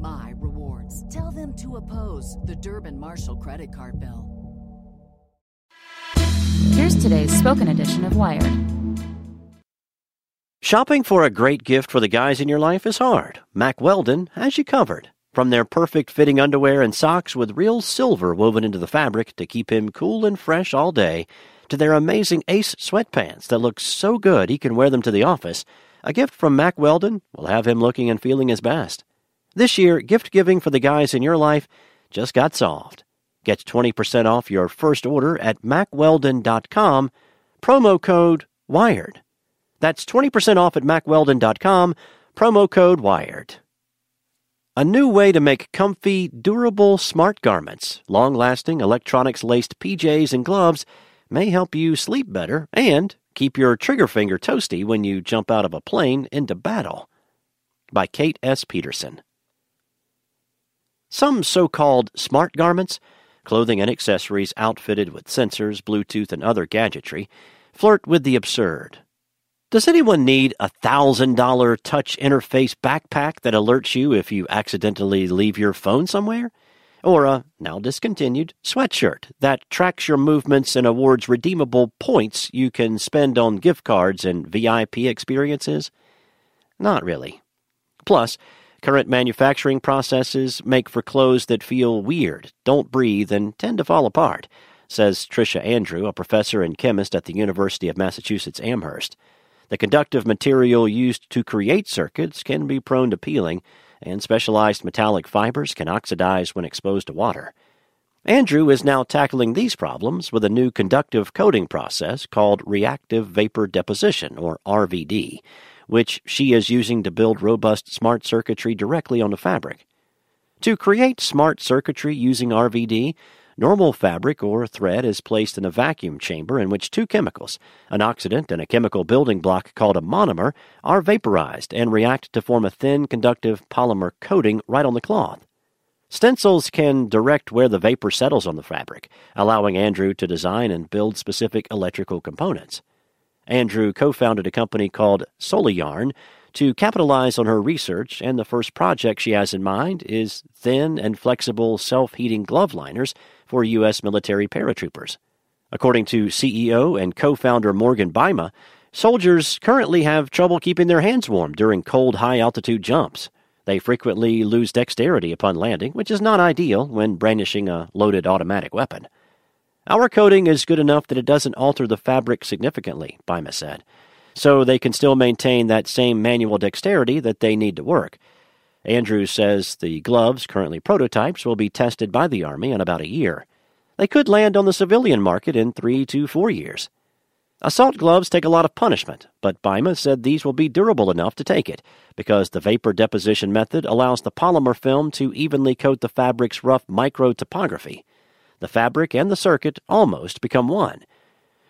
my rewards. Tell them to oppose the Durbin Marshall credit card bill. Here's today's spoken edition of Wired. Shopping for a great gift for the guys in your life is hard. Mack Weldon has you covered. From their perfect fitting underwear and socks with real silver woven into the fabric to keep him cool and fresh all day, to their amazing Ace sweatpants that look so good he can wear them to the office, a gift from Mack Weldon will have him looking and feeling his best. This year, gift giving for the guys in your life just got solved. Get 20% off your first order at mackweldon.com, promo code WIRED. That's 20% off at mackweldon.com, promo code WIRED. A new way to make comfy, durable, smart garments, long lasting electronics laced PJs and gloves may help you sleep better and keep your trigger finger toasty when you jump out of a plane into battle. By Kate S. Peterson. Some so called smart garments, clothing and accessories outfitted with sensors, Bluetooth, and other gadgetry, flirt with the absurd. Does anyone need a $1,000 touch interface backpack that alerts you if you accidentally leave your phone somewhere? Or a, now discontinued, sweatshirt that tracks your movements and awards redeemable points you can spend on gift cards and VIP experiences? Not really. Plus, Current manufacturing processes make for clothes that feel weird, don't breathe, and tend to fall apart, says Trisha Andrew, a professor and chemist at the University of Massachusetts Amherst. The conductive material used to create circuits can be prone to peeling, and specialized metallic fibers can oxidize when exposed to water. Andrew is now tackling these problems with a new conductive coating process called reactive vapor deposition, or RVD, which she is using to build robust smart circuitry directly on the fabric. To create smart circuitry using RVD, normal fabric or thread is placed in a vacuum chamber in which two chemicals, an oxidant and a chemical building block called a monomer, are vaporized and react to form a thin conductive polymer coating right on the cloth. Stencils can direct where the vapor settles on the fabric, allowing Andrew to design and build specific electrical components. Andrew co founded a company called Soliyarn to capitalize on her research, and the first project she has in mind is thin and flexible self heating glove liners for U.S. military paratroopers. According to CEO and co founder Morgan Baima, soldiers currently have trouble keeping their hands warm during cold, high altitude jumps. They frequently lose dexterity upon landing, which is not ideal when brandishing a loaded automatic weapon. Our coating is good enough that it doesn't alter the fabric significantly, Baima said, so they can still maintain that same manual dexterity that they need to work. Andrews says the gloves, currently prototypes, will be tested by the Army in about a year. They could land on the civilian market in three to four years. Assault gloves take a lot of punishment, but Baima said these will be durable enough to take it, because the vapor deposition method allows the polymer film to evenly coat the fabric's rough micro topography the fabric and the circuit almost become one.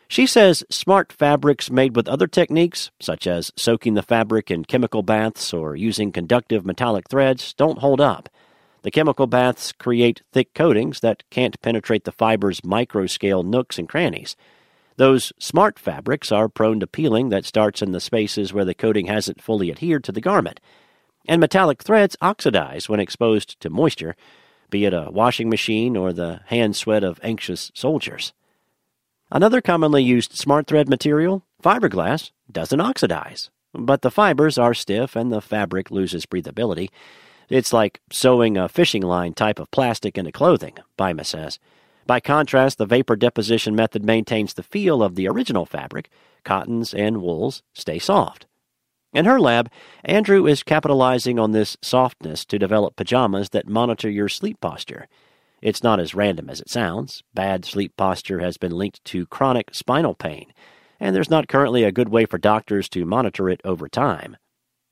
She says smart fabrics made with other techniques, such as soaking the fabric in chemical baths or using conductive metallic threads, don't hold up. The chemical baths create thick coatings that can't penetrate the fiber's microscale nooks and crannies. Those smart fabrics are prone to peeling that starts in the spaces where the coating hasn't fully adhered to the garment. And metallic threads oxidize when exposed to moisture, be it a washing machine or the hand sweat of anxious soldiers. Another commonly used smart thread material, fiberglass, doesn't oxidize, but the fibers are stiff and the fabric loses breathability. It's like sewing a fishing line type of plastic into clothing, Baima says. By contrast, the vapor deposition method maintains the feel of the original fabric. Cottons and wools stay soft. In her lab, Andrew is capitalizing on this softness to develop pajamas that monitor your sleep posture. It's not as random as it sounds. Bad sleep posture has been linked to chronic spinal pain, and there's not currently a good way for doctors to monitor it over time.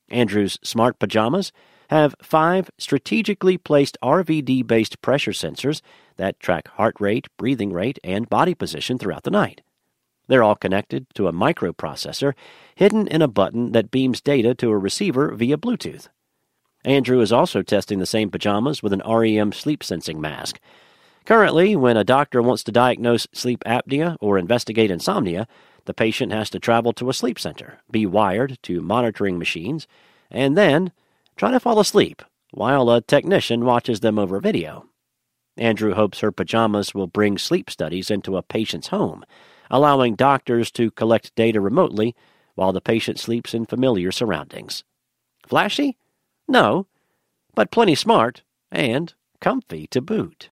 Andrew's smart pajamas have five strategically placed RVD based pressure sensors that track heart rate, breathing rate, and body position throughout the night. They're all connected to a microprocessor hidden in a button that beams data to a receiver via Bluetooth. Andrew is also testing the same pajamas with an REM sleep sensing mask. Currently, when a doctor wants to diagnose sleep apnea or investigate insomnia, the patient has to travel to a sleep center, be wired to monitoring machines, and then try to fall asleep while a technician watches them over video. Andrew hopes her pajamas will bring sleep studies into a patient's home, allowing doctors to collect data remotely while the patient sleeps in familiar surroundings. Flashy? No, but plenty smart and comfy to boot.